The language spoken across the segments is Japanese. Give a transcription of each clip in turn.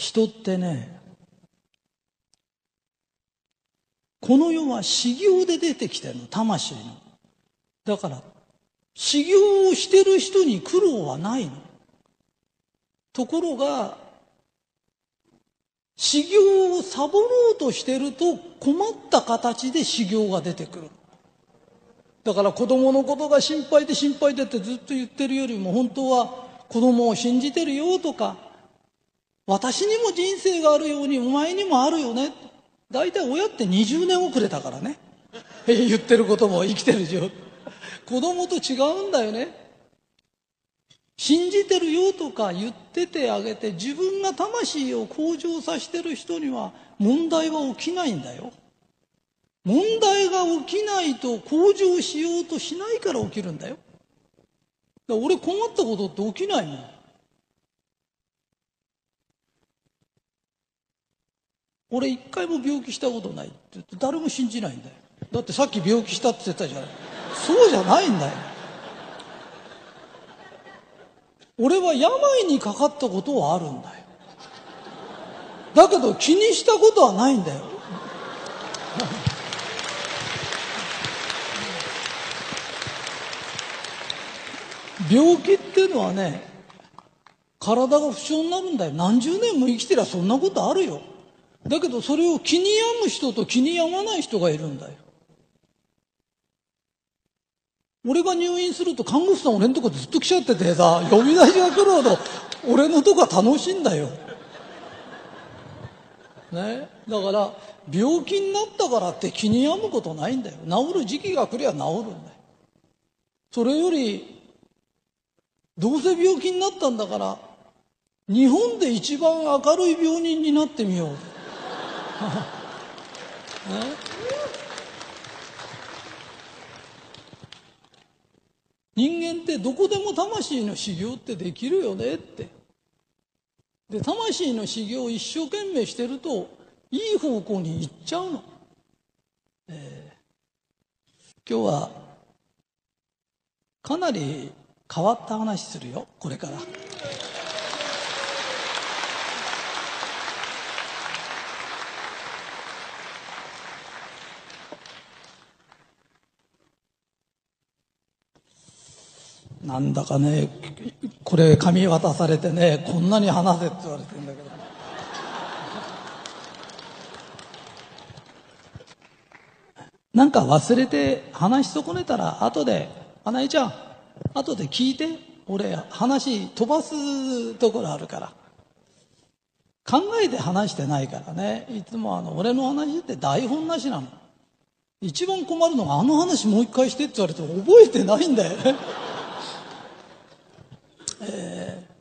人ってね、この世は修行で出てきてるの、魂の。だから、修行をしてる人に苦労はないの。ところが、修行をサボろうとしてると困った形で修行が出てくる。だから子供のことが心配で心配でってずっと言ってるよりも本当は子供を信じてるよとか、私にも人生があるようにお前にもあるよね。大体親って20年遅れたからね。言ってることも生きてる状子供と違うんだよね。信じてるよとか言っててあげて自分が魂を向上させてる人には問題は起きないんだよ。問題が起きないと向上しようとしないから起きるんだよ。だ俺困ったことって起きないもん。俺一回も病気したことないって言って誰も信じないんだよ。だってさっき病気したって言ったじゃない。そうじゃないんだよ。俺は病にかかったことはあるんだよ。だけど気にしたことはないんだよ。病気っていうのはね、体が不調になるんだよ。何十年も生きてりゃそんなことあるよ。だけどそれを気に病む人と気に病まない人がいるんだよ。俺が入院すると看護師さん俺のとこずっと来ちゃっててさ、呼び出しが来るほど俺のとこは楽しいんだよ。ね？だから、病気になったからって気に病むことないんだよ。治る時期が来りゃ治るんだよ。それより、どうせ病気になったんだから、日本で一番明るい病人になってみよう。人間ってどこでも魂の修行ってできるよねって。で、魂の修行を一生懸命してると、いい方向に行っちゃうの。えー、今日は、かなり変わった話するよ、これから。なんだかね、これ紙渡されてね、こんなに話せって言われてんだけど。なんか忘れて話し損ねたら後で、花江ちゃん、後で聞いて。俺、話飛ばすところあるから。考えて話してないからね。いつもあの、俺の話って台本なしなの。一番困るのがあの話もう一回してって言われて覚えてないんだよね。えー、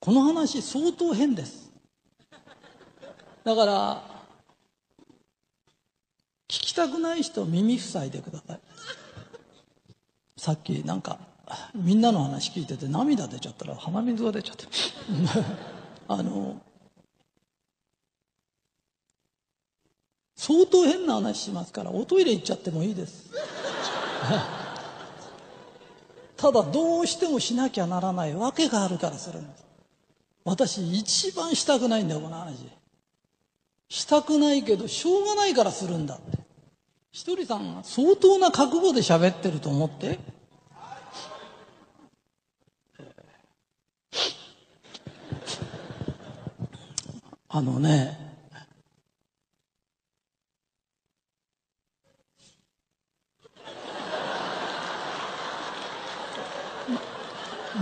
この話相当変です。だから聞きたくない人耳塞いでください。さっきなんかみんなの話聞いてて涙出ちゃったら鼻水が出ちゃって。あの相当変な話しますからおトイレ行っちゃってもいいです。ただどうしてもしなきゃならないわけがあるからするんです。私一番したくないんだよこの話。したくないけどしょうがないからするんだって。ひとりさんが相当な覚悟で喋ってると思って。あのね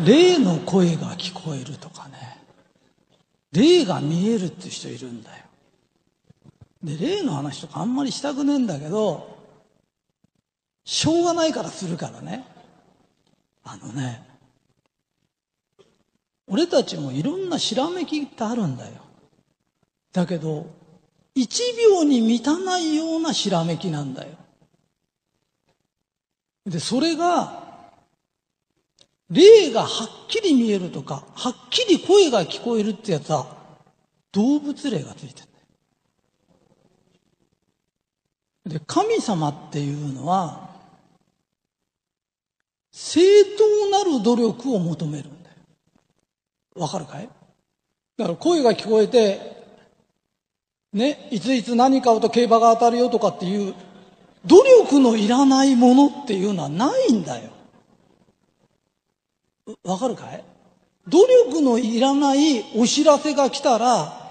霊の声が聞こえるとかね。霊が見えるって人いるんだよ。で霊の話とかあんまりしたくねえんだけどしょうがないからするからね。あのね俺たちもいろんなしらめきってあるんだよ。だけど一秒に満たないようなしらめきなんだよ。でそれが霊がはっきり見えるとか、はっきり声が聞こえるってやつは、動物霊がついてるで、神様っていうのは、正当なる努力を求めるんだよ。わかるかい？だから声が聞こえて、ね、いついつ何買うと競馬が当たるよとかっていう、努力のいらないものっていうのはないんだよ。わかるかい？努力のいらないお知らせが来たら、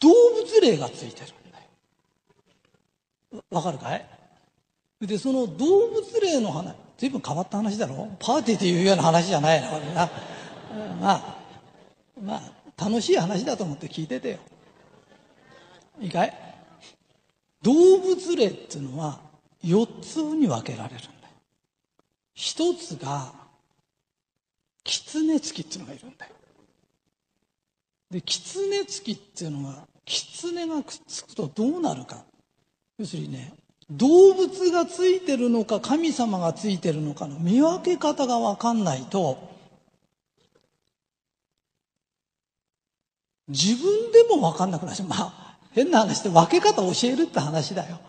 動物霊がついてるんだよ。わかるかい？で、その動物霊の話、随分変わった話だろ？パーティーっていうような話じゃないな、これな。まあ、まあ、楽しい話だと思って聞いててよ。いいかい？動物霊っていうのは4つに分けられるんだよ。一つが、狐付きっていうのがいるんだよ。で、狐付きっていうのは、狐がくっつくとどうなるか。要するにね、動物がついてるのか神様がついてるのかの見分け方がわかんないと、自分でもわかんなくなる。まあ、変な話で分け方教えるって話だよ。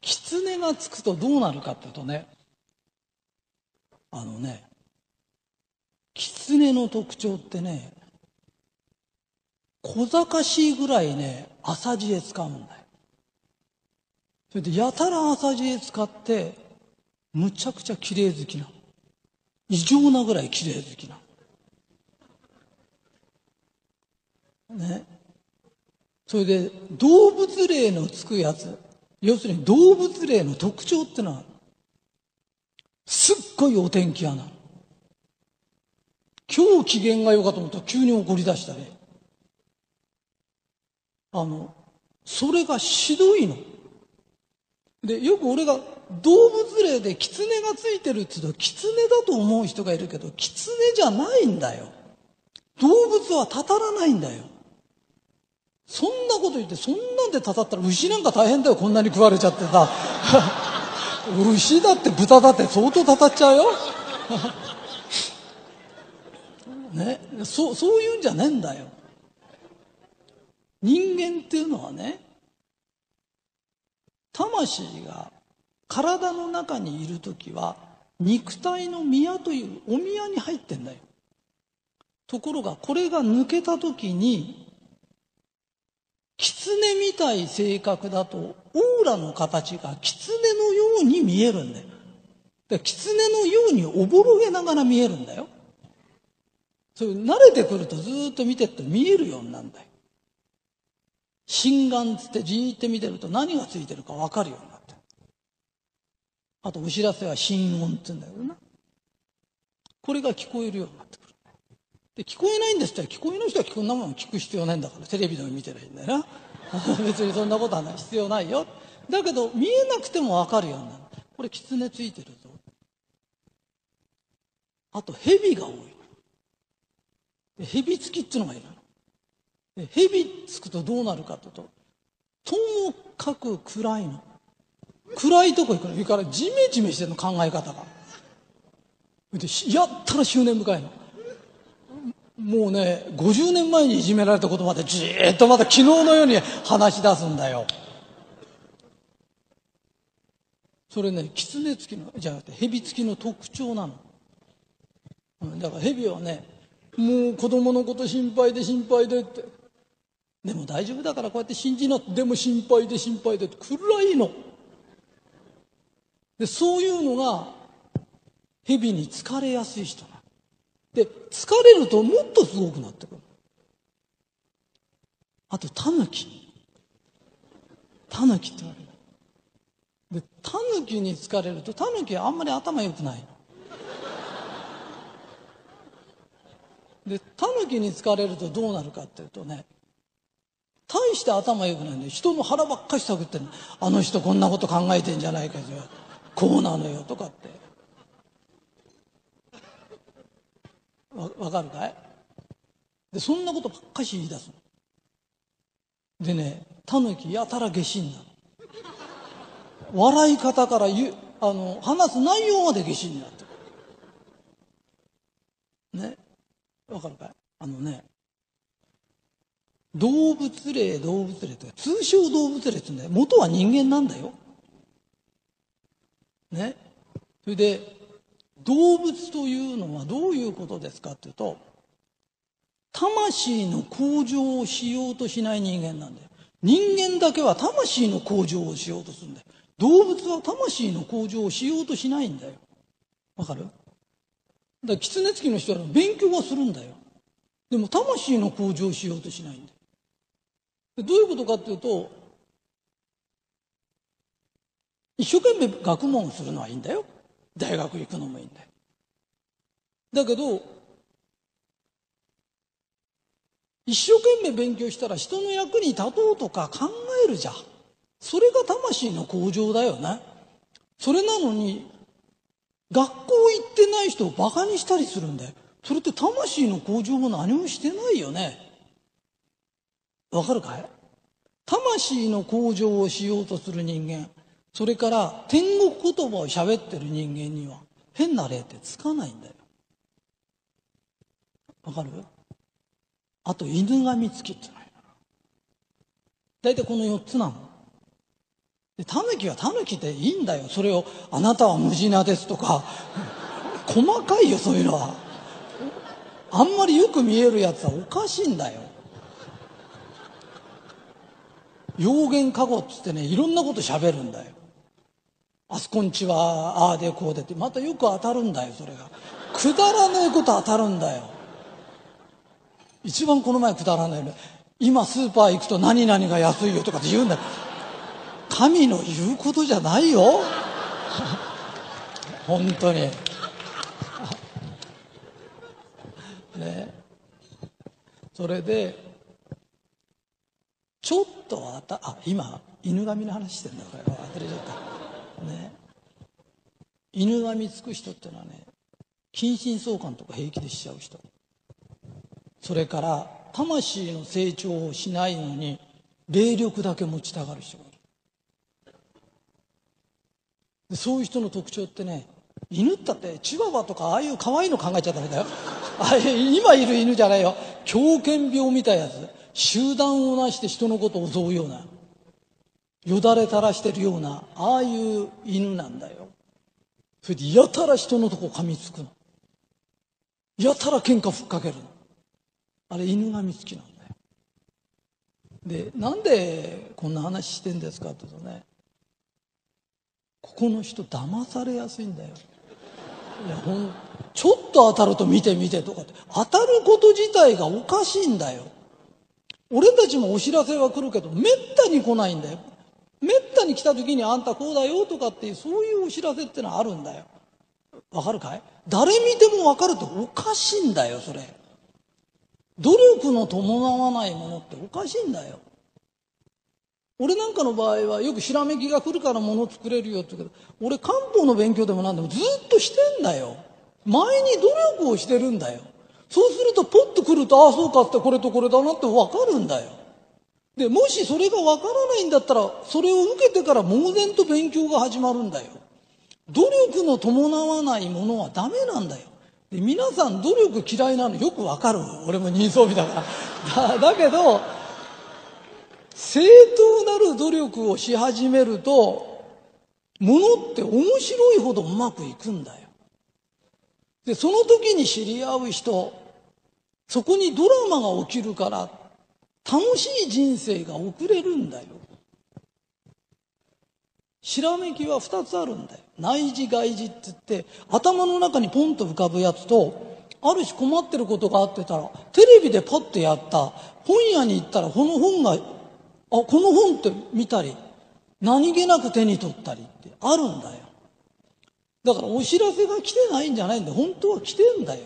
狐がつくとどうなるかっていうとね、あのね、狐の特徴ってね、小賢しいぐらいね、浅知恵使うんだよ。それでやたら浅知恵使って、むちゃくちゃ綺麗好きな。異常なぐらい綺麗好きな。ね。それで、動物霊のつくやつ、要するに動物霊の特徴ってのは、すっごいお天気屋なの。今日機嫌が良かと思ったら急に怒り出したね。あの、それがひどいの。で、よく俺が動物霊で狐がついてるって言うと、狐だと思う人がいるけど、狐じゃないんだよ。動物はたたらないんだよ。そんなこと言って、そんなんでたたったら牛なんか大変だよ、こんなに食われちゃってさ。牛だって豚だって相当たたっちゃうよ。ね、そう、そういうんじゃねえんだよ。人間っていうのはね、魂が体の中にいる時は肉体の宮というお宮に入ってんだよ。ところがこれが抜けた時に狐みたい性格だとオーラの形が狐のように見えるんだよ。で狐のようにおぼろげながら見えるんだよ。それ慣れてくるとずっと見てって見えるようになるんだよ。心眼つってじーって見てると何がついてるか分かるようになって。あとお知らせは心音って言うんだけどな。これが聞こえるようになってくる。で、聞こえないんですって聞こえない人はこんなもん聞く必要ないんだから、テレビでも見てないんだよな。別にそんなことはない必要ないよ。だけど見えなくても分かるようになる。これ狐ついてるぞ。あと蛇が多い。蛇付きっていうのがいるの。蛇つくとどうなるかというと、ともかく暗いの。暗いとこ行くの。それからジメジメしてるの、考え方が。で、やったら執念深いの。もうね、50年前にいじめられたことまでじーっとまた昨日のように話し出すんだよ。それね、狐付きの、じゃなくて蛇付きの特徴なの。だから蛇はね、もう子供のこと心配で心配でって。でも大丈夫だからこうやって信じなでも心配で心配でって。暗いの。でそういうのが蛇に疲れやすい人なで疲れるともっとすごくなってくる。あとタヌキ。タヌキって言われる。でタヌキに疲れるとタヌキはあんまり頭良くないの。でタヌキに疲れるとどうなるかっていうとね大して頭良くないんで人の腹ばっかし探ってんの。あの人こんなこと考えてんじゃないかよこうなのよとかって。わわかるかい？でそんなことばっかし言い出すの。でねタヌキやたら下品なの。笑い方からゆあの話す内容まで下品になってる。ね。わかるかい？あのね動物霊、動物霊って通称動物霊ってうんだよ。元は人間なんだよ。ね？それで、動物というのはどういうことですかっていうと、魂の向上をしようとしない人間なんだよ。人間だけは魂の向上をしようとするんだよ。動物は魂の向上をしようとしないんだよ。わかる？だから狐つきの人は勉強はするんだよ。でも魂の向上をしようとしないんだよ。どういうことかっていうと、一生懸命学問をするのはいいんだよ。大学行くのもいいんだよ。だけど、一生懸命勉強したら人の役に立とうとか考えるじゃん。それが魂の向上だよね。それなのに、学校行ってない人を馬鹿にしたりするんだよ。それって魂の向上も何もしてないよね。わかるかい？魂の向上をしようとする人間、それから天国言葉を喋ってる人間には変な例ってつかないんだよ。わかる？あと犬神付きってない大体この4つなの。で、タヌキはタヌキでいいんだよ。それを、あなたは無地なですとか、細かいよ、そういうのは。あんまりよく見えるやつはおかしいんだよ。妖言かごっつってね、いろんなこと喋るんだよ。あそこんちは、ああでこうでって、またよく当たるんだよ、それが。くだらねえこと当たるんだよ。一番この前くだらないね。今スーパー行くと何々が安いよとかって言うんだよ。神の言うことじゃないよ。本当に。ね。それで、ちょっとあた、あ、今、犬神の話してんだこれ。忘れちゃった。ね。犬神つく人ってのはね、近親相関とか平気でしちゃう人。それから、魂の成長をしないのに、霊力だけ持ちたがる人いる。そういう人の特徴ってね、犬ったってチワワとかああいう可愛いの考えちゃダメだよ。あ今いる犬じゃないよ。狂犬病みたいなやつ。集団をなして人のことを襲うような。よだれ垂らしてるような、ああいう犬なんだよ。それでやたら人のとこ噛みつくの。やたら喧嘩ふっかけるの。あれ犬がみつきなんだよ。で、なんでこんな話してんですかって言うとね、ここの人騙されやすいんだよ。いや、ほん、ちょっと当たると見て見てとかって、当たること自体がおかしいんだよ。俺たちもお知らせは来るけど、めったに来ないんだよ。めったに来た時にあんたこうだよとかっていう、そういうお知らせってのはあるんだよ。わかるかい？誰見てもわかるとおかしいんだよ、それ。努力の伴わないものっておかしいんだよ。俺なんかの場合はよくひらめきが来るから物作れるよって言うけど、俺漢方の勉強でも何でもずっとしてんだよ。前に努力をしてるんだよ。そうするとポッと来ると、ああそうかってこれとこれだなってわかるんだよ。で、もしそれがわからないんだったら、それを受けてから猛然と勉強が始まるんだよ。努力の伴わないものはダメなんだよ。で皆さん努力嫌いなのよくわかる。俺も人相美だから。だだけど、正当なる努力をし始めると、ものって面白いほどうまくいくんだよ。で、その時に知り合う人、そこにドラマが起きるから、楽しい人生が送れるんだよ。ひらめきは二つあるんだよ。内耳外耳って言って、頭の中にポンと浮かぶやつと、ある種困ってることがあってたら、テレビでパッとやった、本屋に行ったらこの本が、この本って見たり、何気なく手に取ったりってあるんだよ。だからお知らせが来てないんじゃないんだ。本当は来てんだよ。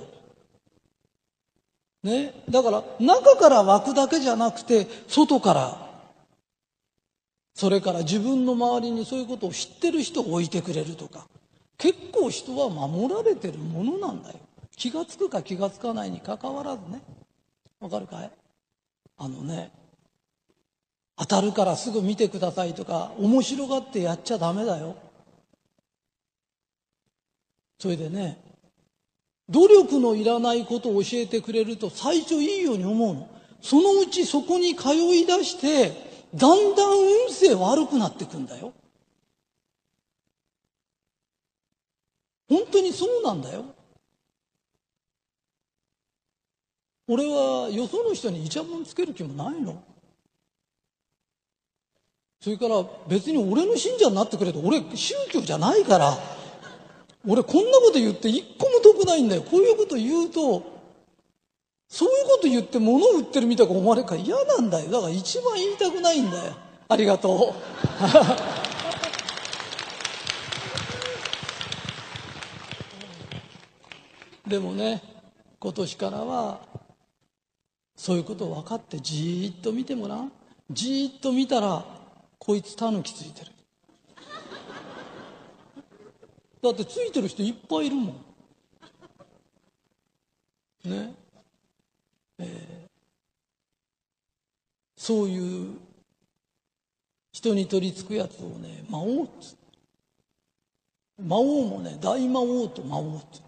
ね。だから中から湧くだけじゃなくて、外から、それから自分の周りにそういうことを知ってる人を置いてくれるとか、結構人は守られてるものなんだよ。気がつくか気がつかないにかかわらずね。わかるかい？あのね、当たるからすぐ見てくださいとか、面白がってやっちゃダメだよ。それでね、努力のいらないことを教えてくれると最初いいように思うの。そのうちそこに通い出して、だんだん運勢悪くなってくんだよ。本当にそうなんだよ。俺はよその人にイチャモンつける気もないの。それから別に俺の信者になってくれと俺宗教じゃないから俺こんなこと言って一個も得ないんだよ。こういうこと言うとそういうこと言って物を売ってるみたいに思われるか嫌なんだよ。だから一番言いたくないんだよ。ありがとう。でもね今年からはそういうこと分かってじーっと見てもらじーっと見たらこいつタヌキついてる。だってついてる人いっぱいいるもん。ね。えー、そういう人に取り付くやつをね魔王っつ魔王もね大魔王と魔王って。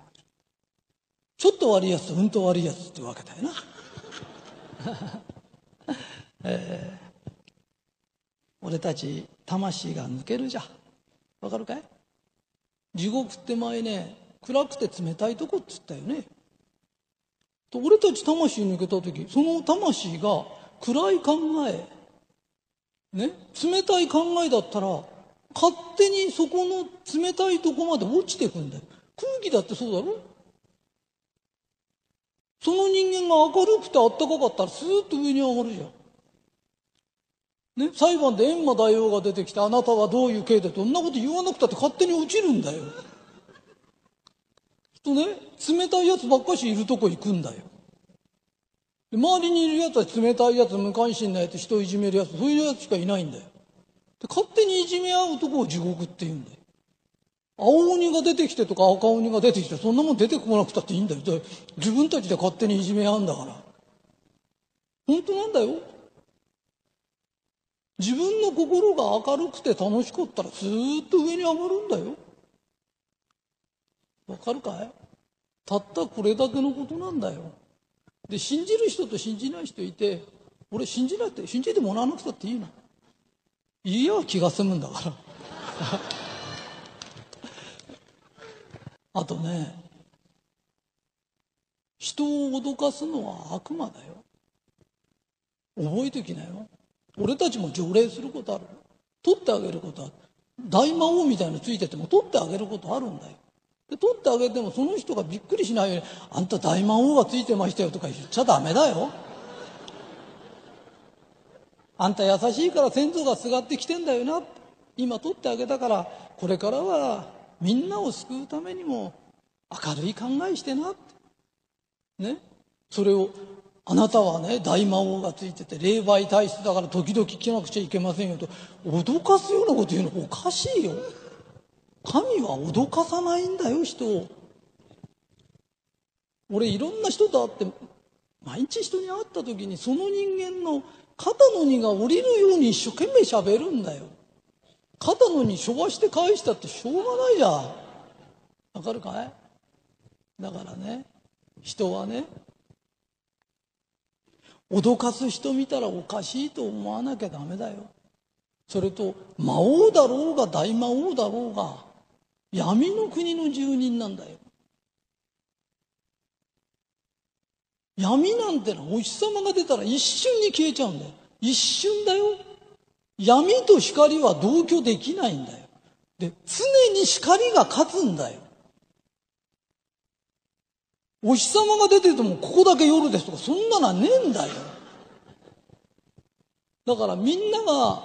ちょっと悪いやつとうんと悪いやつってわけだよな。えー、俺たち魂が抜けるじゃわかるかい？地獄って前ね暗くて冷たいとこっつったよね。と俺たち魂抜けた時その魂が暗い考えね？冷たい考えだったら勝手にそこの冷たいとこまで落ちてくんだよ。空気だってそうだろ？その人間が明るくてあったかかったらスーッと上に上がるじゃん。ね、裁判で閻魔大王が出てきてあなたはどういう刑でどんなこと言わなくたって勝手に落ちるんだよ。とね冷たいやつばっかしいるとこ行くんだよ。周りにいるやつは冷たいやつ無関心なやつ人をいじめるやつそういうやつしかいないんだよ。で勝手にいじめ合うとこを地獄って言うんだよ。青鬼が出てきてとか赤鬼が出てきてそんなもん出てこなくたっていいんだよ自分たちで勝手にいじめ合うんだから本当なんだよ自分の心が明るくて楽しかったらずっと上に上がるんだよ。わかるかい？たったこれだけのことなんだよ。で信じる人と信じない人いて俺信じないって信じてもらわなくたっていいの。いいや気が済むんだから。あとね人を脅かすのは悪魔だよ。覚えておきなよ。俺たちも条例することある。取ってあげることある。大魔王みたいのついてても取ってあげることあるんだよ。で取ってあげてもその人がびっくりしないように「あんた大魔王がついてましたよ」とか言っちゃダメだよ。あんた優しいから先祖がすがってきてんだよな。今取ってあげたからこれからはみんなを救うためにも明るい考えしてな。ってね。それをあなたはね大魔王がついてて霊媒体質だから時々聞かなくちゃいけませんよと脅かすようなこと言うのおかしいよ。神は脅かさないんだよ人を。俺いろんな人と会って毎日人に会った時にその人間の肩の荷が下りるように一生懸命喋るんだよ。肩のにしょばして返したってしょうがないじゃん。わかるかい？だからね人はね脅かす人見たらおかしいと思わなきゃダメだよそれと魔王だろうが大魔王だろうが闇の国の住人なんだよ闇なんてのはお日様が出たら一瞬に消えちゃうんだよ一瞬だよ闇と光は同居できないんだよ。で、常に光が勝つんだよ。お日様が出ててもここだけ夜ですとかそんなのはねえんだよ。だからみんなが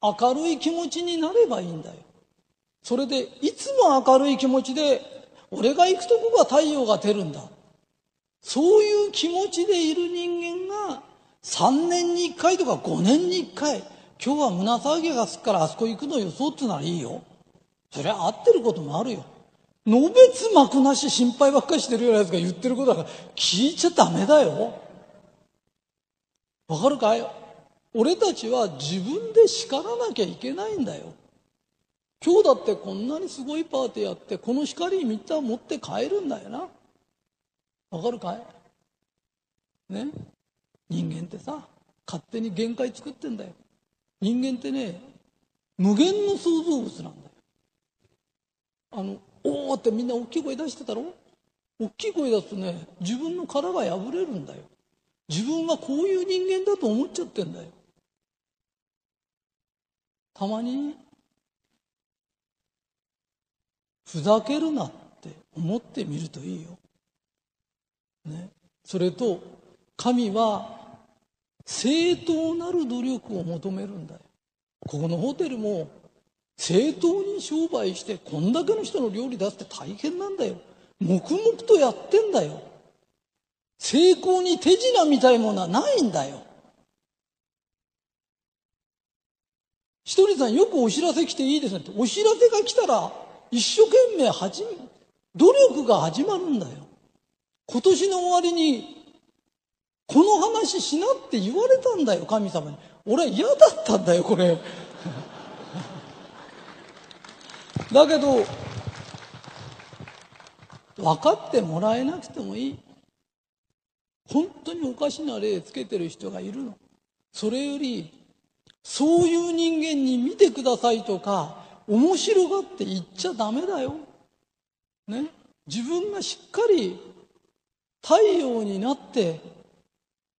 明るい気持ちになればいいんだよ。それでいつも明るい気持ちで俺が行くとこが太陽が照るんだ。そういう気持ちでいる人間が3年に1回とか5年に1回今日は胸騒ぎがすっからあそこ行くのよそうってならいいよそりゃ合ってることもあるよのべつ幕なし心配ばっかりしてるようなやつが言ってることだから聞いちゃダメだよ。わかるかい？俺たちは自分で叱らなきゃいけないんだよ。今日だってこんなにすごいパーティーやってこの光みんな持って帰るんだよな。わかるかい？ね？人間ってさ勝手に限界作ってんだよ。人間ってね無限の創造物なんだよ。あのおおってみんな大きい声出してたろ？大きい声出すとね、自分の殻が破れるんだよ。自分はこういう人間だと思っちゃってんだよ。たまに、ふざけるなって思ってみるといいよ。ね。それと、神は正当なる努力を求めるんだよ。ここのホテルも正当に商売してこんだけの人の料理出すって大変なんだよ。黙々とやってんだよ。成功に手品みたいものはないんだよ。ひとりさんよくお知らせ来ていいですねって。お知らせが来たら一生懸命始め、努力が始まるんだよ。今年の終わりにこの話しなって言われたんだよ、神様に。俺は嫌だったんだよ、これ。だけど、分かってもらえなくてもいい。本当におかしな例つけてる人がいるの。それより、そういう人間に見てくださいとか、面白がって言っちゃダメだよ。ね。自分がしっかり太陽になって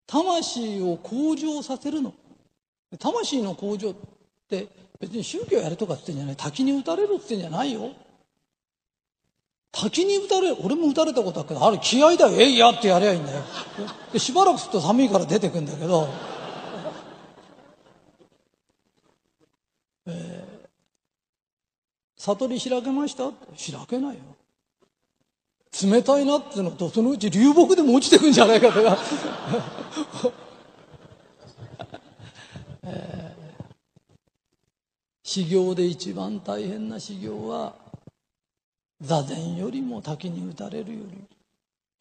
魂を向上させるの。魂の向上って別に宗教やれとかって言うんじゃない。滝に打たれるって言うんじゃないよ。滝に打たれ。俺も打たれたことあるけど、あれ気合だよ。えいやってやりゃいいんだよ。でしばらくすると寒いから出てくんだけど。えー、悟り開けました？開けないよ。冷たいなっていうのと、そのうち流木でも落ちてくんじゃないかとか。えー、修行で一番大変な修行は、座禅よりも滝に打たれるよ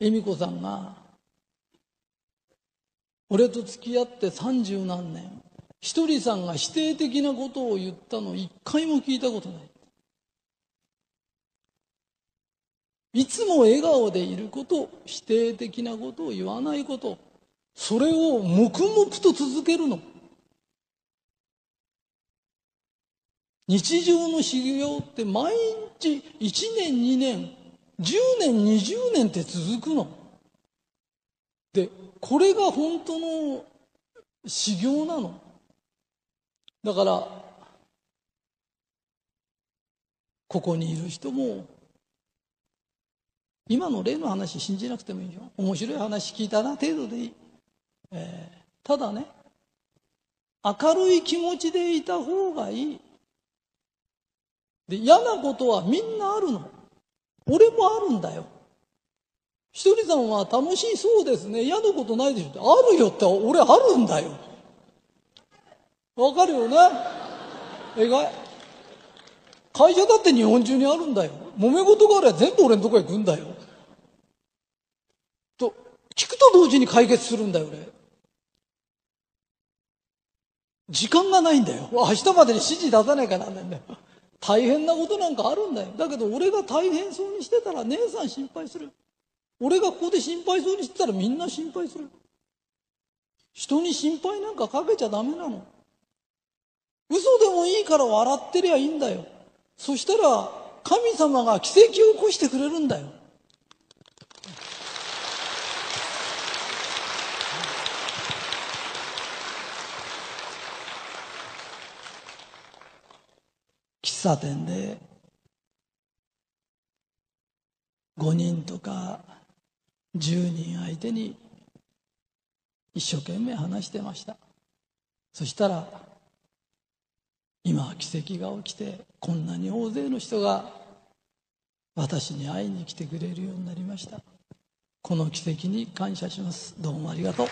り。恵美子さんが、俺と付き合って三十何年、ひとりさんが否定的なことを言ったの一回も聞いたことない。いつも笑顔でいること、否定的なことを言わないこと、それを黙々と続けるの。日常の修行って毎日1年2年10年20年って続くの。で、これが本当の修行なの。だから、ここにいる人も今の例の話信じなくてもいいよ。面白い話聞いたな程度でいい。えー、ただね、明るい気持ちでいた方がいい。で、嫌なことはみんなあるの。俺もあるんだよ。ひとりさんは楽しいそうですね。嫌なことないでしょって。あるよって俺あるんだよ。わかるよねえがい会社だって日本中にあるんだよ。揉め事があれば全部俺のとこへ来るんだよ。と、聞くと同時に解決するんだよ、俺。時間がないんだよ。明日までに指示出さないかなんないんだよ。大変なことなんかあるんだよ。だけど俺が大変そうにしてたら姉さん心配する。俺がここで心配そうにしてたらみんな心配する。人に心配なんかかけちゃダメなの。嘘でもいいから笑ってりゃいいんだよ。そしたら神様が奇跡を起こしてくれるんだよ。喫茶店で5人とか10人相手に一生懸命話してました。そしたら今は奇跡が起きてこんなに大勢の人が私に会いに来てくれるようになりました。この奇跡に感謝します。どうもありがとう。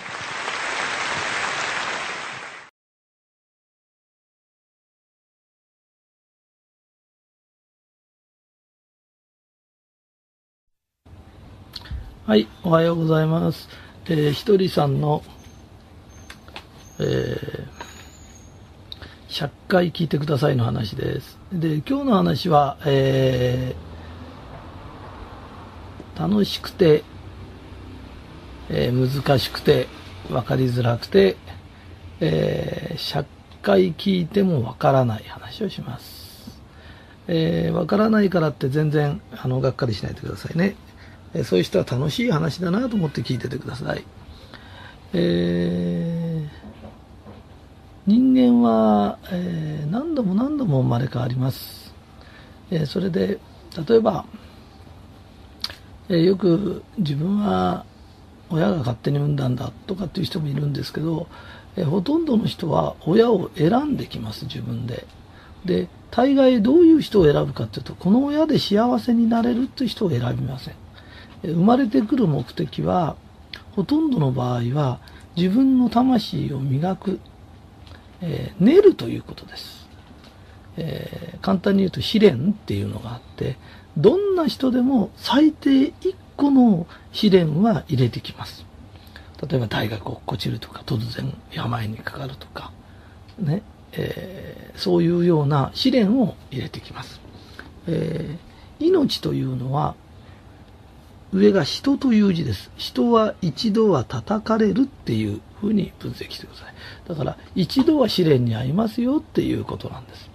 はい、おはようございます。えー、ひとりさんの、えー、100回聞いてくださいの話です。で、今日の話は、えー、楽しくて、えー、難しくて、分かりづらくて、えー、100回聞いても分からない話をします。えー、分からないからって全然、あの、がっかりしないでくださいね。えそういう人は楽しい話だなと思って聞いててください。えー、人間は、えー、何度も何度も生まれ変わります。えー、それで、例えば、え、よく自分は親が勝手に産んだんだとかっていう人もいるんですけど、えほとんどの人は親を選んできます自分で。で大概どういう人を選ぶかっていうとこの親で幸せになれるっていう人を選びません。生まれてくる目的はほとんどの場合は自分の魂を磨く、えー、練るということです。えー、簡単に言うと試練っていうのがあってどんな人でも最低1個の試練は入れてきます。例えば大学を落っこちるとか突然病にかかるとかね、えー、そういうような試練を入れてきます、えー、命というのは上が人という字です。人は一度は叩かれるっていうふうに分析してください。だから一度は試練に遭いますよっていうことなんです。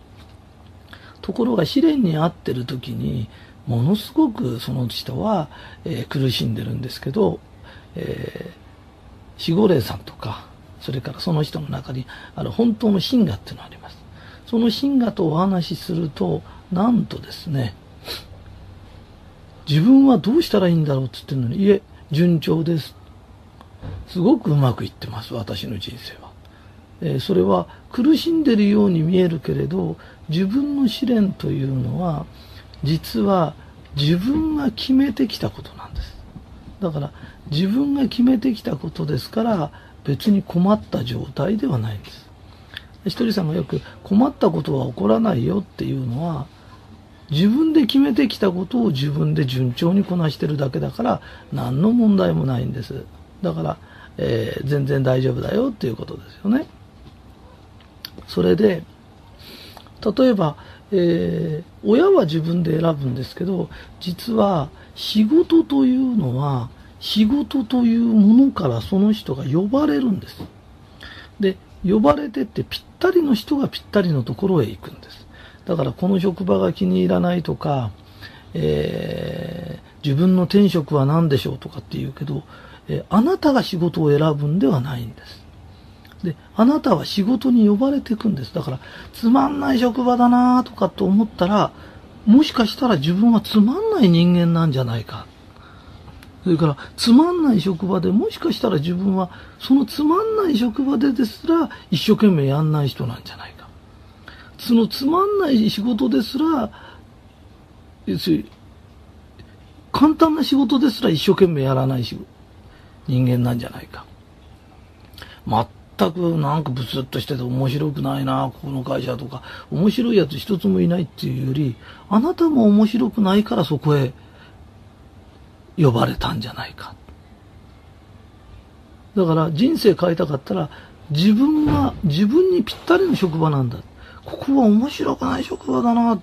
ところが試練に遭ってる時にものすごくその人は、えー、苦しんでるんですけど、え守護霊さんとか、それからその人の中にある本当の真我っていうのがあります。その真我とお話しすると、なんとですね、自分はどうしたらいいんだろうって言ってるのに、いえ、順調です。すごくうまくいってます、私の人生は。えー、それは苦しんでるように見えるけれど、自分の試練というのは、実は自分が決めてきたことなんです。だから自分が決めてきたことですから別に困った状態ではないんです。ひとりさんがよく困ったことは起こらないよっていうのは自分で決めてきたことを自分で順調にこなしてるだけだから何の問題もないんです。だから、えー、全然大丈夫だよっていうことですよね。それで例えば、えー、親は自分で選ぶんですけど実は仕事というのは仕事というものからその人が呼ばれるんです。で、呼ばれてってぴったりの人がぴったりのところへ行くんです。だからこの職場が気に入らないとか、えー、自分の転職は何でしょうとかって言うけど、えー、あなたが仕事を選ぶんではないんです。で、あなたは仕事に呼ばれていくんです。だから、つまんない職場だなとかと思ったら、もしかしたら自分はつまんない人間なんじゃないか。それから、つまんない職場でもしかしたら自分は、そのつまんない職場でですら、一生懸命やんない人なんじゃないか。そのつまんない仕事ですら、要するに、簡単な仕事ですら一生懸命やらないし人間なんじゃないか。全くなんかブツッとしてて面白くないな、ここの会社とか、面白いやつ一つもいないっていうより、あなたも面白くないからそこへ呼ばれたんじゃないか。だから人生変えたかったら自分が自分にぴったりの職場なんだ。ここは面白くない職場だな。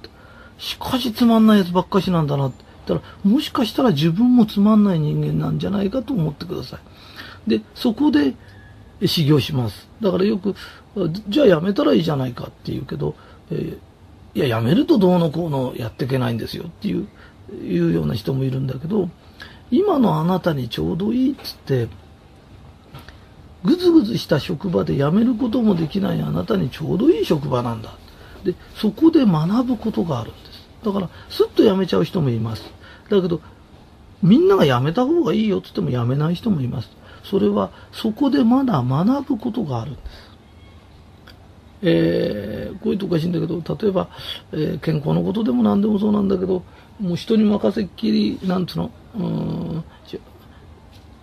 しかしつまんないやつばっかしなんだな。って言ったらもしかしたら自分もつまんない人間なんじゃないかと思ってください。で、そこで修行します。だからよく、じゃあやめたらいいじゃないかって言うけど、えー、いや、やめるとどうのこうのやっていけないんですよっていう、いうような人もいるんだけど、今のあなたにちょうどいいっつって、ぐずぐずした職場で辞めることもできないあなたにちょうどいい職場なんだ。で、そこで学ぶことがあるんです。だから、すっと辞めちゃう人もいます。だけど、みんなが辞めた方がいいよって言っても辞めない人もいます。それは、そこでまだ学ぶことがあるんです。えー、こういうとおかしいんだけど、例えば、えー、健康のことでも何でもそうなんだけど、もう人に任せっきり、なんつうの、うん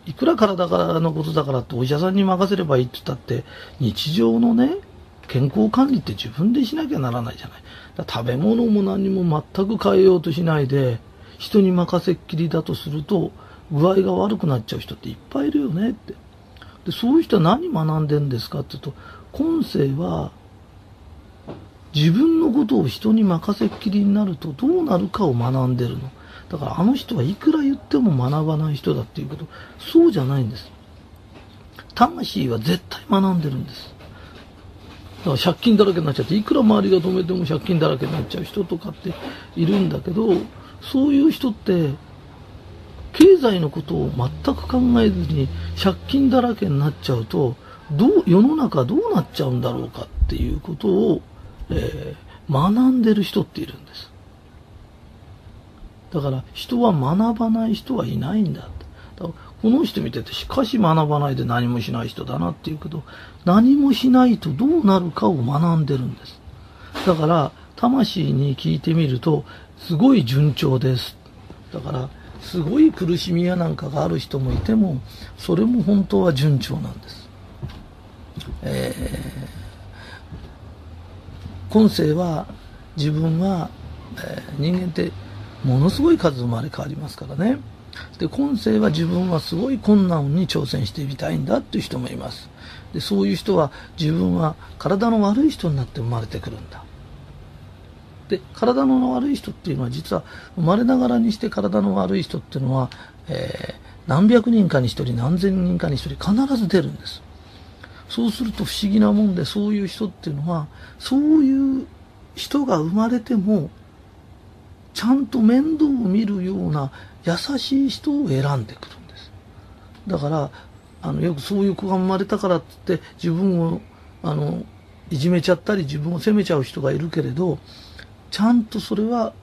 いくら体からのことだからってお医者さんに任せればいいって言ったって日常のね健康管理って自分でしなきゃならないじゃない。食べ物も何も全く変えようとしないで人に任せっきりだとすると具合が悪くなっちゃう人っていっぱいいるよねって。でそういう人は何学んでんですかって言うと今世は自分のことを人に任せっきりになるとどうなるかを学んでるの。だからあの人はいくら言っても学ばない人だっていうけど、そうじゃないんです。魂は絶対学んでるんです。だから借金だらけになっちゃって、いくら周りが止めても借金だらけになっちゃう人とかっているんだけど、そういう人って、経済のことを全く考えずに借金だらけになっちゃうとどう世の中どうなっちゃうんだろうかっていうことを、えー、学んでる人っているんですだから人は学ばない人はいないんだだからこの人見ててしかし学ばないで何もしない人だなっていうけど何もしないとどうなるかを学んでるんです。だから魂に聞いてみるとすごい順調です。だからすごい苦しみやなんかがある人もいてもそれも本当は順調なんです、えー、今世は自分は、えー、人間ってものすごい数生まれ変わりますからね。で今世は自分はすごい困難に挑戦してみたいんだっていう人もいます。でそういう人は自分は体の悪い人になって生まれてくるんだ。で体の悪い人っていうのは実は生まれながらにして体の悪い人っていうのは、えー、何百人かに一人何千人かに一人必ず出るんです。そうすると不思議なもんでそういう人っていうのはそういう人が生まれてもちゃんと面倒を見るような優しい人を選んでくるんです。だからあのよくそういう子が生まれたからってって自分をあのいじめちゃったり自分を責めちゃう人がいるけれどちゃんとそれは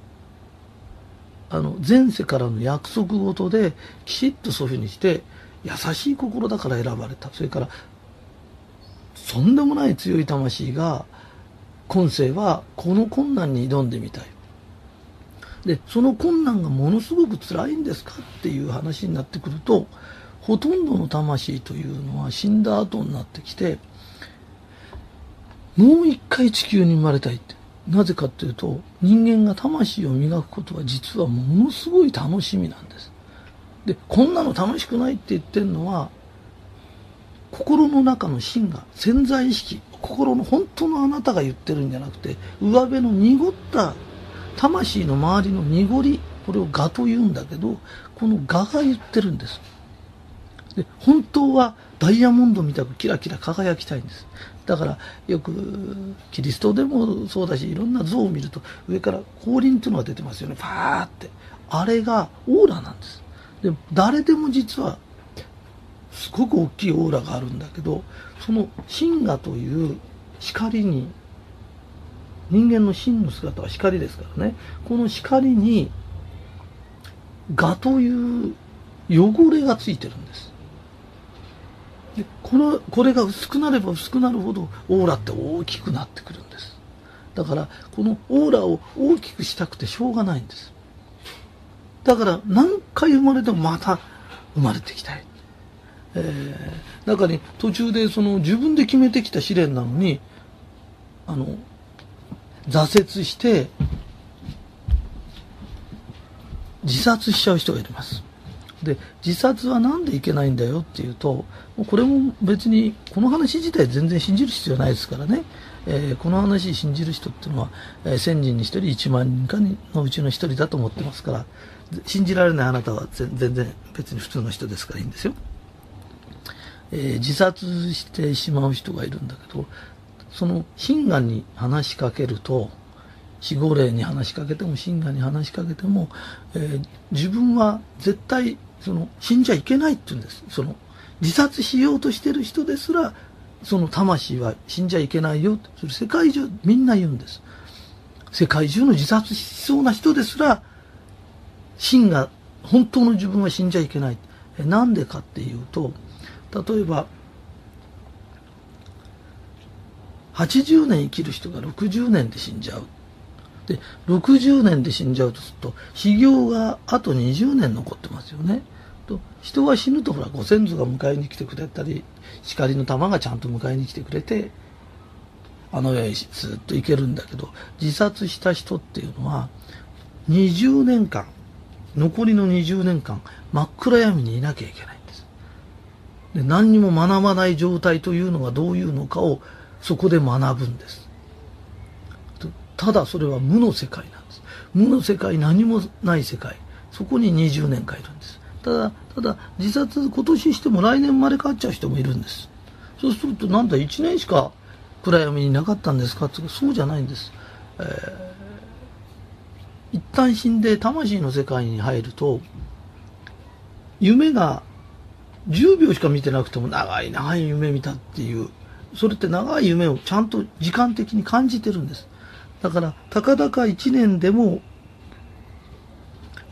あの前世からの約束事できちっとそういうふうにして優しい心だから選ばれた。それからとんでもない強い魂が今世はこの困難に挑んでみたい。でその困難がものすごく辛いんですかっていう話になってくるとほとんどの魂というのは死んだ後になってきてもう一回地球に生まれたいってなぜかっていうと人間が魂を磨くことは実はものすごい楽しみなんです。でこんなの楽しくないって言ってるのは心の中の芯が潜在意識心の本当のあなたが言ってるんじゃなくて上辺の濁った魂の周りの濁りこれを我と言うんだけどこの我が言ってるんです。で本当はダイヤモンドみたくキラキラ輝きたいんです。だからよくキリストでもそうだしいろんな像を見ると上から降臨っていうのが出てますよね。パーって。あれがオーラなんです。で誰でも実はすごく大きいオーラがあるんだけどその真我という光に人間の真の姿は光ですからね。この光に我という汚れがついてるんです。でこのこれが薄くなれば薄くなるほどオーラって大きくなってくるんです。だからこのオーラを大きくしたくてしょうがないんです。だから何回生まれてもまた生まれてきたい、えー、だから途中でその自分で決めてきた試練なのにあの挫折して自殺しちゃう人がいます。で自殺は何でいけないんだよっていうとこれも別にこの話自体全然信じる必要ないですからね、えー、この話信じる人っていうのは、えー、1000人に1人1万人かのうちの1人だと思ってますから信じられないあなたは全然別に普通の人ですからいいんですよ、えー、自殺してしまう人がいるんだけどその心眼に話しかけると死後霊に話しかけても心眼に話しかけても、えー、自分は絶対その死んじゃいけないって言うんです。その自殺しようとしてる人ですらその魂は死んじゃいけないよってそれ世界中みんな言うんです。世界中の自殺しそうな人ですら真が本当の自分は死んじゃいけない。なんでかっていうと例えば80年生きる人が60年で死んじゃう。で60年で死んじゃうとすると修行があと20年残ってますよね。と人は死ぬとほらご先祖が迎えに来てくれたり光の玉がちゃんと迎えに来てくれてあの世へずっと行けるんだけど自殺した人っていうのは20年間残りの20年間真っ暗闇にいなきゃいけないんです。で何にも学ばない状態というのがどういうのかをそこで学ぶんです。ただそれは無の世界なんです。無の世界何もない世界。そこに20年間いるんです。ただただ自殺今年しても来年生まれ変わっちゃう人もいるんです。そうするとなんだ1年しか暗闇になかったんですか？ってそうじゃないんです、えー、一旦死んで魂の世界に入ると夢が10秒しか見てなくても長い長い夢見たっていうそれって長い夢をちゃんと時間的に感じてるんです。だからたかだか1年でも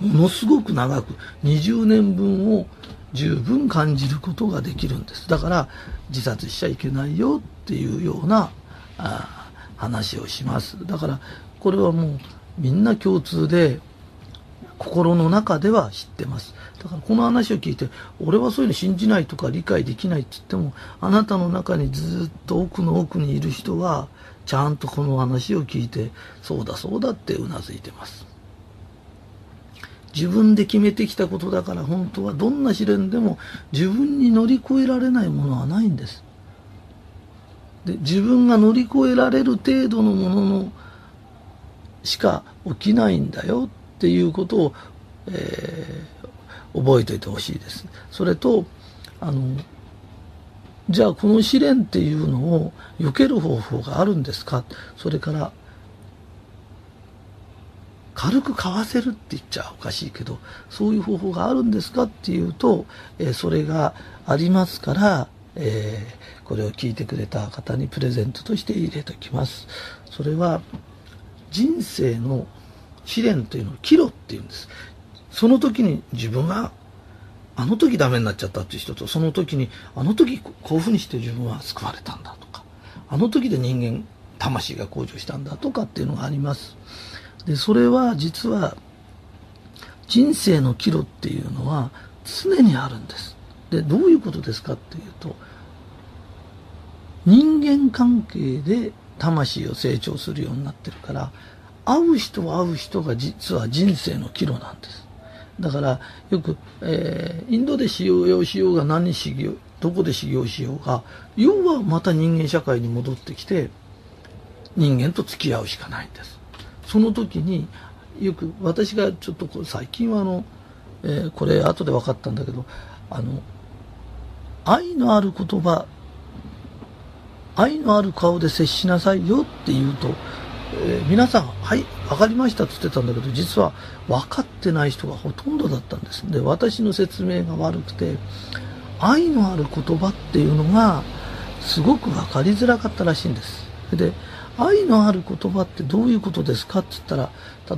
ものすごく長く20年分を十分感じることができるんです。だから自殺しちゃいけないよっていうようなあ話をします。だからこれはもうみんな共通で心の中では知ってます。だからこの話を聞いて俺はそういうの信じないとか理解できないって言ってもあなたの中にずっと奥の奥にいる人はちゃんとこの話を聞いてそうだそうだってうなずいてます。自分で決めてきたことだから本当はどんな試練でも自分に乗り越えられないものはないんです。で自分が乗り越えられる程度のもののしか起きないんだよっていうことを、えー、覚えておいてほしいです。それとあのじゃあこの試練っていうのを避ける方法があるんですか？それから軽く買わせるって言っちゃおかしいけどそういう方法があるんですか？っていうと、えー、それがありますから、えー、これを聞いてくれた方にプレゼントとして入れときます。それは人生の試練というのをキロっていうんです。その時に自分はあの時ダメになっちゃったっていう人とその時にあの時こういうふうにして自分は救われたんだとかあの時で人間魂が向上したんだとかっていうのがあります。でそれは実は人生の岐路っていうのは常にあるんです。でどういうことですかっていうと人間関係で魂を成長するようになってるから会う人は会う人が実は人生の岐路なんです。だからよく、えー、インドで修行しようが何に修行どこで修行しようが要はまた人間社会に戻ってきて人間と付き合うしかないんです。その時によく私がちょっとこ最近はあの、えー、これ後で分かったんだけどあの愛のある言葉愛のある顔で接しなさいよって言うと、えー、皆さん「はい分かりました」って言ってたんだけど実は分かってない人がほとんどだったんです。で私の説明が悪くて愛のある言葉っていうのがすごく分かりづらかったらしいんです。で愛のある言葉ってどういうことですかって言ったら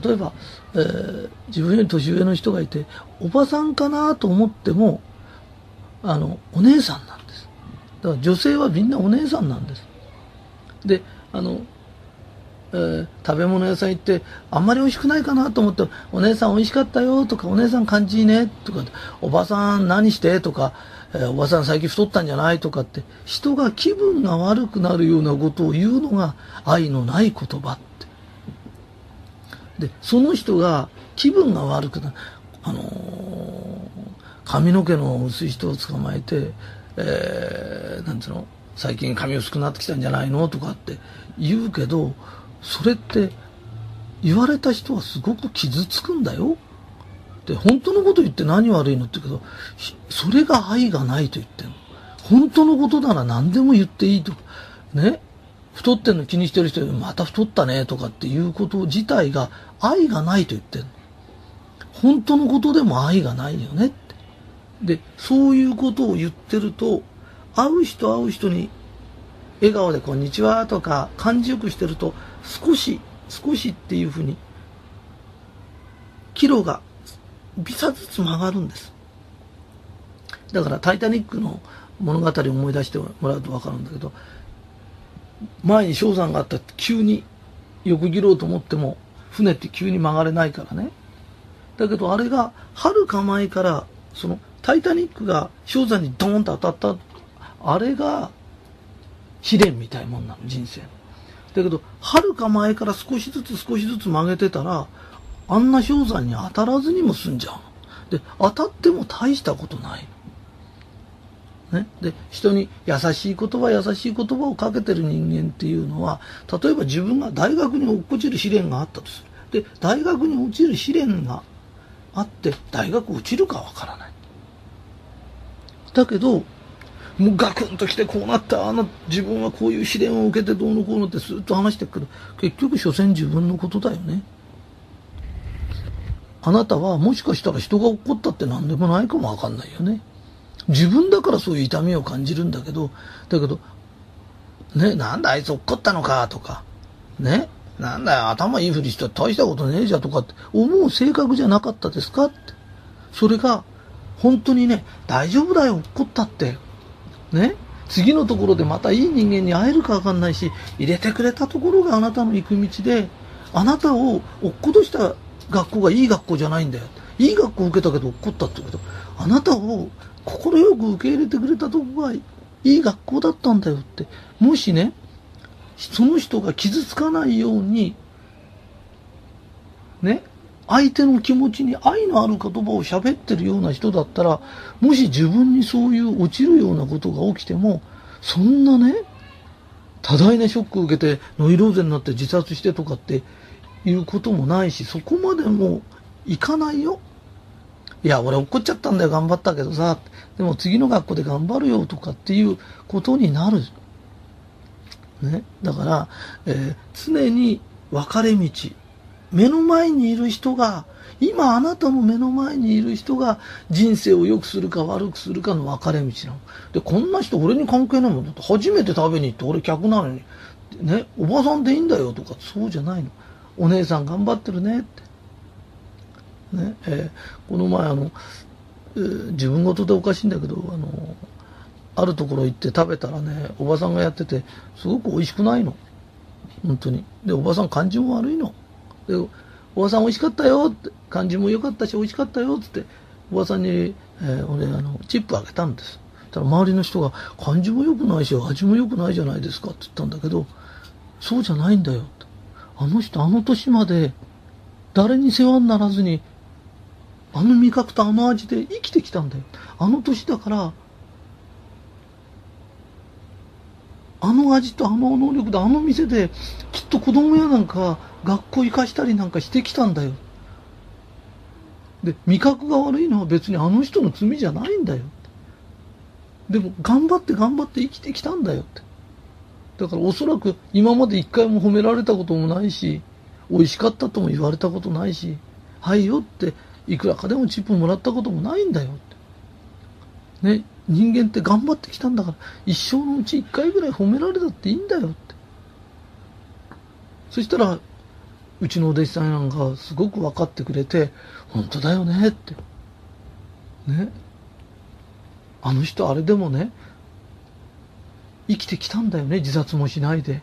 例えば、えー、自分より年上の人がいておばさんかなと思ってもあのお姉さんなんです。だから女性はみんなお姉さんなんです。であの、えー、食べ物屋さん行ってあんまり美味しくないかなと思ってお姉さん美味しかったよとかお姉さん感じいいねとかおばさん何してとかえー、おばさん最近太ったんじゃないとかって人が気分が悪くなるようなことを言うのが愛のない言葉って。でその人が気分が悪くなる。あのー、髪の毛の薄い人を捕まえて、えー、なんつうの最近髪薄くなってきたんじゃないのとかって言うけどそれって言われた人はすごく傷つくんだよ。で本当のこと言って何悪いのって言うけどそれが愛がないと言ってんの。本当のことなら何でも言っていいと。ね？太ってんの気にしてる人また太ったねとかっていうこと自体が愛がないと言ってんの。本当のことでも愛がないよねって。でそういうことを言ってると会う人会う人に笑顔で「こんにちは」とか感じよくしてると少し少しっていうふうにキロが微差ずつ曲がるんです。だから「タイタニック」の物語を思い出してもらうと分かるんだけど前に氷山があったって急に横切ろうと思っても船って急に曲がれないからね。だけどあれがはるか前からその「タイタニック」が氷山にドーンと当たったあれが試練みたいもんなの人生の。だけどはるか前から少しずつ少しずつ曲げてたらあんな氷山に当たらずにも済んじゃう。で、当たっても大したことない。ね、で人に優しい言葉優しい言葉をかけてる人間っていうのは例えば自分が大学に落っこちる試練があったとする。で大学に落ちる試練があって大学落ちるかわからない。だけどもうガクンときてこうなったあの自分はこういう試練を受けてどうのこうのってずっと話してくる結局所詮自分のことだよねあなたはもしかしたら人が怒ったって何でもないかもわかんないよね。自分だからそういう痛みを感じるんだけど、だけど、ね、なんだあいつ怒ったのかとか、ね、なんだよ頭いいふりして大したことねえじゃとかって思う性格じゃなかったですかって。それが、本当にね、大丈夫だよ、怒ったって。ね、次のところでまたいい人間に会えるかわかんないし、入れてくれたところがあなたの行く道で、あなたを落っことした学校がいい学校じゃないんだよ。いい学校受けたけど怒ったってこと。あなたを快く受け入れてくれたとこがいい学校だったんだよって。もしね、その人が傷つかないように、ね、相手の気持ちに愛のある言葉を喋ってるような人だったら、もし自分にそういう落ちるようなことが起きても、そんなね、多大なショックを受けてノイローゼになって自殺してとかっていうこともないし、そこまでもいかないよ。いや、俺怒っちゃったんだよ、頑張ったけどさ。でも次の学校で頑張るよとかっていうことになる。ね。だから、えー、常に分かれ道。目の前にいる人が、今あなたの目の前にいる人が人生を良くするか悪くするかの分かれ道なの。で、こんな人俺に関係ないもん。だって初めて食べに行って俺客なのに、ね、おばさんでいいんだよとか、そうじゃないの。お姉さん頑張ってるねって。ねえー、この前あの、えー、自分事でおかしいんだけどあのあるところ行って食べたらねおばさんがやっててすごく美味しくないの本当にでおばさん感じも悪いのでおばさん美味しかったよって感じも良かったし美味しかったよっておばさんに、えー、俺あのチップあげたんですたら周りの人が「感じも良くないし味も良くないじゃないですか」って言ったんだけど「そうじゃないんだよ」あの人あの年まで誰に世話にならずにあの味覚とあの味で生きてきたんだよ。あの年だから、あの味とあの能力であの店できっと子供やなんか学校行かしたりなんかしてきたんだよ。で、味覚が悪いのは別にあの人の罪じゃないんだよ。でも頑張って頑張って生きてきたんだよって。だからおそらく今まで一回も褒められたこともないし、美味しかったとも言われたことないし、はいよっていくらかでもチップもらったこともないんだよって。ね、人間って頑張ってきたんだから、一生のうち一回ぐらい褒められたっていいんだよって。そしたら、うちのお弟子さんなんかすごく分かってくれて、本当だよねって。ね。あの人あれでもね、生きてきたんだよね、自殺もしないで。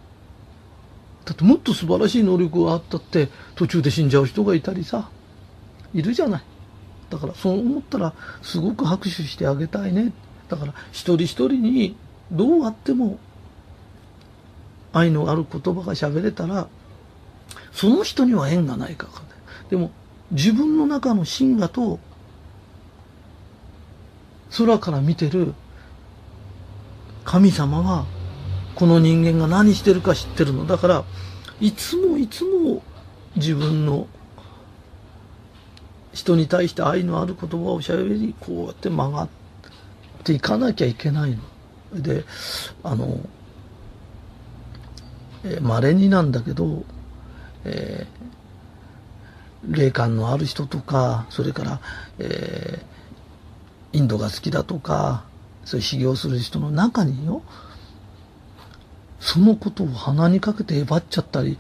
だってもっと素晴らしい能力があったって途中で死んじゃう人がいたりさ。いるじゃない。だからそう思ったらすごく拍手してあげたいね。だから一人一人にどうあっても愛のある言葉が喋れたらその人には縁がないかかでも自分の中の真我と空から見てる神様はこの人間が何してるか知ってるの。だからいつもいつも自分の人に対して愛のある言葉をしゃべりこうやって曲がっていかなきゃいけないの。であのまれ、になんだけど、えー、霊感のある人とかそれから、えー、インドが好きだとかそういう修行する人の中によそのことを鼻にかけてえばっちゃったり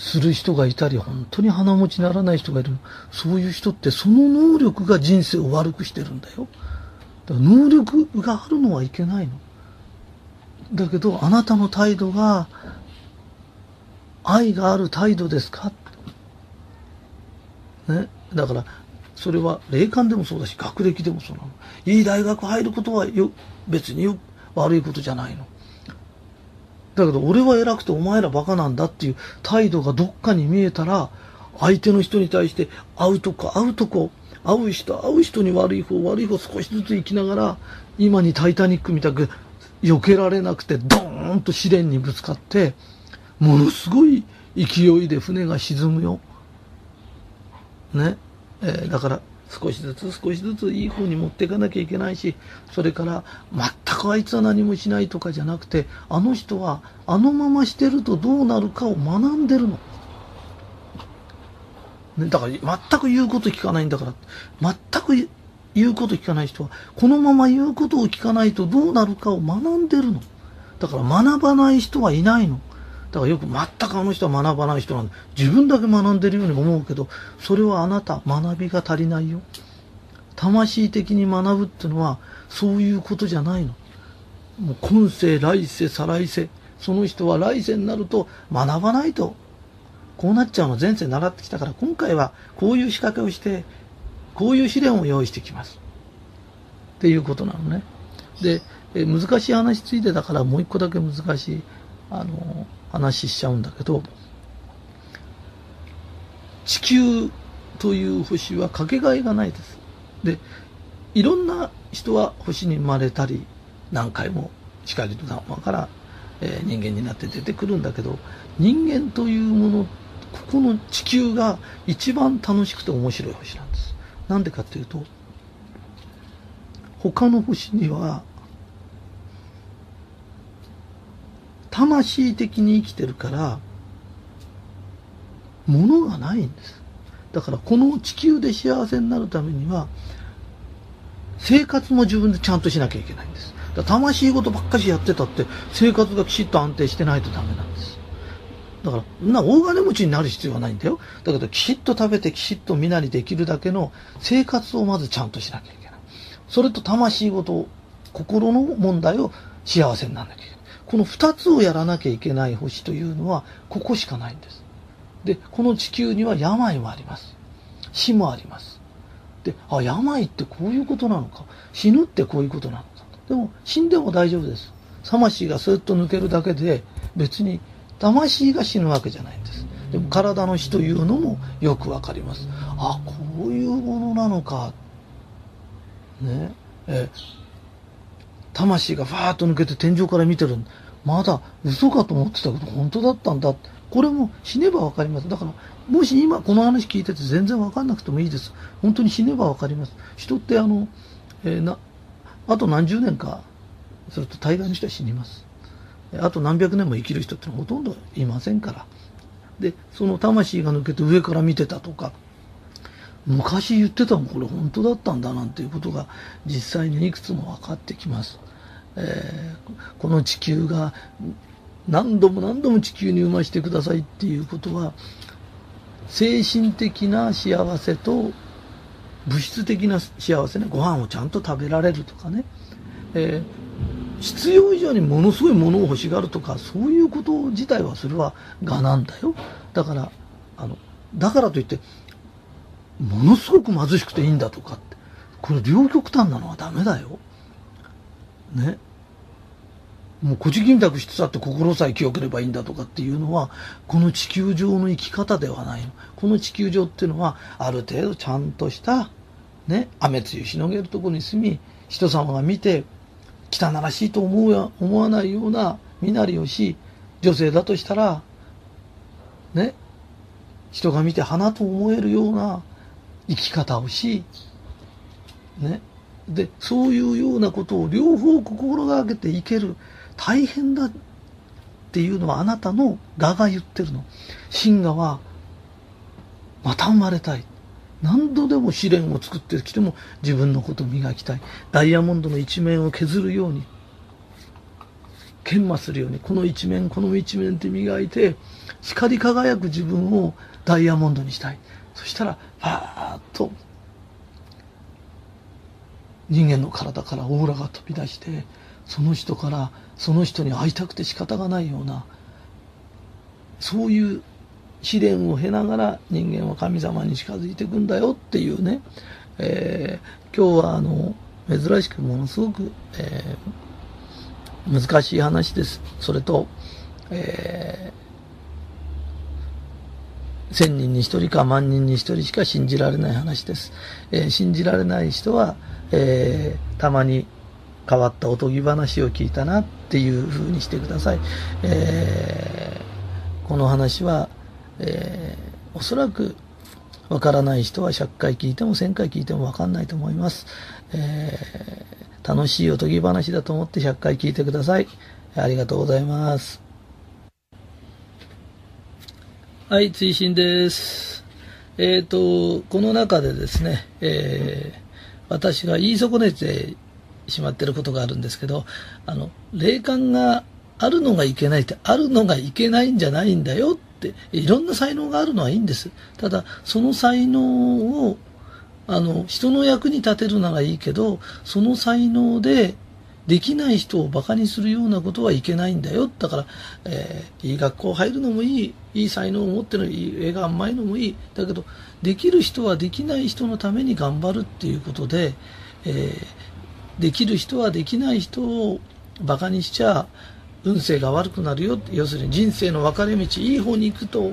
する人がいたり、本当に鼻持ちならない人がいる。そういう人ってその能力が人生を悪くしてるんだよ。だから能力があるのはいけないの。だけど、あなたの態度が愛がある態度ですか？ね？だから、それは霊感でもそうだし、学歴でもそうなの。いい大学入ることはよ別によ悪いことじゃないの。だけど俺は偉くてお前らバカなんだっていう態度がどっかに見えたら、相手の人に対して会うとこ会うとこ、会う人会う人に悪い方悪い方少しずつ生きながら、今にタイタニックみたく避けられなくてドーンと試練にぶつかって、ものすごい勢いで船が沈むよ。ね。えー、だから少しずつ少しずついい方に持っていかなきゃいけないしそれから全くあいつは何もしないとかじゃなくてあの人はあのまましてるとどうなるかを学んでるの。だから全く言うこと聞かないんだから、全く言うこと聞かない人は、このまま言うことを聞かないとどうなるかを学んでるの。だから学ばない人はいないの。だからよく全くあの人は学ばない人なんだ。自分だけ学んでるように思うけど、それはあなた、学びが足りないよ。魂的に学ぶっていうのは、そういうことじゃないの。もう今世、来世、再来世。その人は来世になると学ばないとこうなっちゃうの前世習ってきたから今回はこういう仕掛けをしてこういう試練を用意してきます。っていうことなのね。でえ難しい話ついてだからもう一個だけ難しいあの話しちゃうんだけど地球という星はかけがえがないです。でいろんな人は星に生まれたり何回も光と談話から、え、人間になって出てくるんだけど人間というものここの地球が一番楽しくて面白い星なんです。なんでかっていうと、他の星には、魂的に生きてるから、ものがないんです。だからこの地球で幸せになるためには、生活も自分でちゃんとしなきゃいけないんです。だ魂事ばっかしやってたって、生活がきちっと安定してないとダメなんです。だから、な、大金持ちになる必要はないんだよ。だけど、きちっと食べて、きちっとみなりできるだけの生活をまずちゃんとしなきゃいけない。それと魂ごと、心の問題を幸せにならなきゃいけない。この二つをやらなきゃいけない星というのは、ここしかないんです。で、この地球には病もあります。死もあります。で、あ、病ってこういうことなのか。死ぬってこういうことなのか。でも、死んでも大丈夫です。魂がスーッと抜けるだけで、別に魂が死ぬわけじゃないんです。でも体の死というのもよくわかります。あ、こういうものなのか。ね。え、魂がファーッと抜けて天井から見てる。まだ嘘かと思ってたけど本当だったんだ。これも死ねばわかります。だから、もし今この話聞いてて全然わかんなくてもいいです。本当に死ねばわかります。人ってあの、えー、な、あと何十年かすると大概の人は死にます。あと何百年も生きる人ってほとんどいませんから。で、その魂が抜けて上から見てたとか、昔言ってたもんこれ本当だったんだなんていうことが実際にいくつも分かってきます。えー、この地球が何度も何度も地球に産ましてくださいっていうことは精神的な幸せと物質的な幸せねご飯をちゃんと食べられるとかね、えー必要以上にものすごいものを欲しがるとかそういうこと自体はそれは我なんだよ。だからあのだからといってものすごく貧しくていいんだとかってこれ両極端なのはダメだよ。ね。もうこじきんたくしてたって心さえ清ければいいんだとかっていうのはこの地球上の生き方ではないの。この地球上っていうのはある程度ちゃんとしたね雨露しのげるとこに住み人様が見て汚らしいと思うや思わないような身なりをし女性だとしたらね人が見て花と思えるような生き方をしねでそういうようなことを両方心がけていける大変だっていうのはあなたの我が言ってるの。真我はまた生まれたい。何度でも試練を作ってきても自分のことを磨きたい。ダイヤモンドの一面を削るように研磨するようにこの一面この一面って磨いて光り輝く自分をダイヤモンドにしたい。そしたらパーッと人間の体からオーラが飛び出してその人からその人に会いたくて仕方がないようなそういう試練を経ながら人間は神様に近づいていくんだよっていうね、えー、今日はあの珍しくものすごく、えー、難しい話です。それと、えー、千人に一人か万人に一人しか信じられない話です。えー、信じられない人は、えー、たまに変わったおとぎ話を聞いたなっていうふうにしてください。えー、この話はえー、おそらくわからない人は100回聞いても1000回聞いてもわかんないと思います。えー、楽しいおとぎ話だと思って100回聞いてください。ありがとうございます。はい、追伸です。えっ、と、この中でですね、えー、私が言い損ねてしまってることがあるんですけど、あの、霊感があるのがいけないって、あるのがいけないんじゃないんだよって、いろんな才能があるのはいいんです。ただ、その才能を、あの、人の役に立てるのがいいけど、その才能で、できない人を馬鹿にするようなことはいけないんだよ。だから、えー、いい学校入るのもいい、いい才能を持ってる、いい絵が甘いのもいい。だけど、できる人はできない人のために頑張るっていうことで、えー、できる人はできない人を馬鹿にしちゃ、運勢が悪くなるよ。要するに人生の分かれ道、いい方に行くと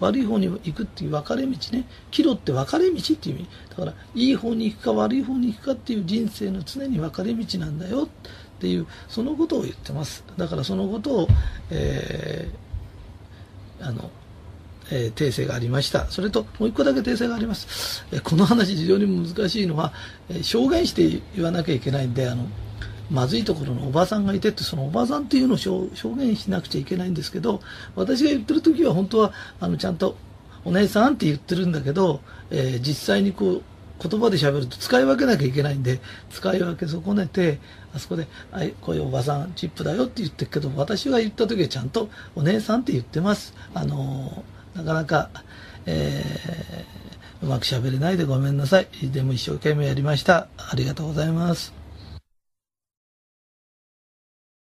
悪い方に行くっていう分かれ道ね。岐路って分かれ道っていう意味。だから、いい方に行くか悪い方に行くかっていう人生の常に分かれ道なんだよっていう、そのことを言ってます。だからそのことを、えー、あの、えー、訂正がありました。それと、もう一個だけ訂正があります。えー、この話非常に難しいのは、えー、証言して言わなきゃいけないんで、あの、まずいところのおばさんがいてってそのおばさんっていうのを証言しなくちゃいけないんですけど私が言ってる時は本当はあのちゃんと「お姉さん」って言ってるんだけど、えー、実際にこう言葉で喋ると使い分けなきゃいけないんで使い分け損ねてあそこで「はいこういうおばさんチップだよ」って言ってるけど私が言った時はちゃんと「お姉さん」って言ってます。あのー、なかなか、えー、うまく喋れないでごめんなさい。でも一生懸命やりました。ありがとうございます。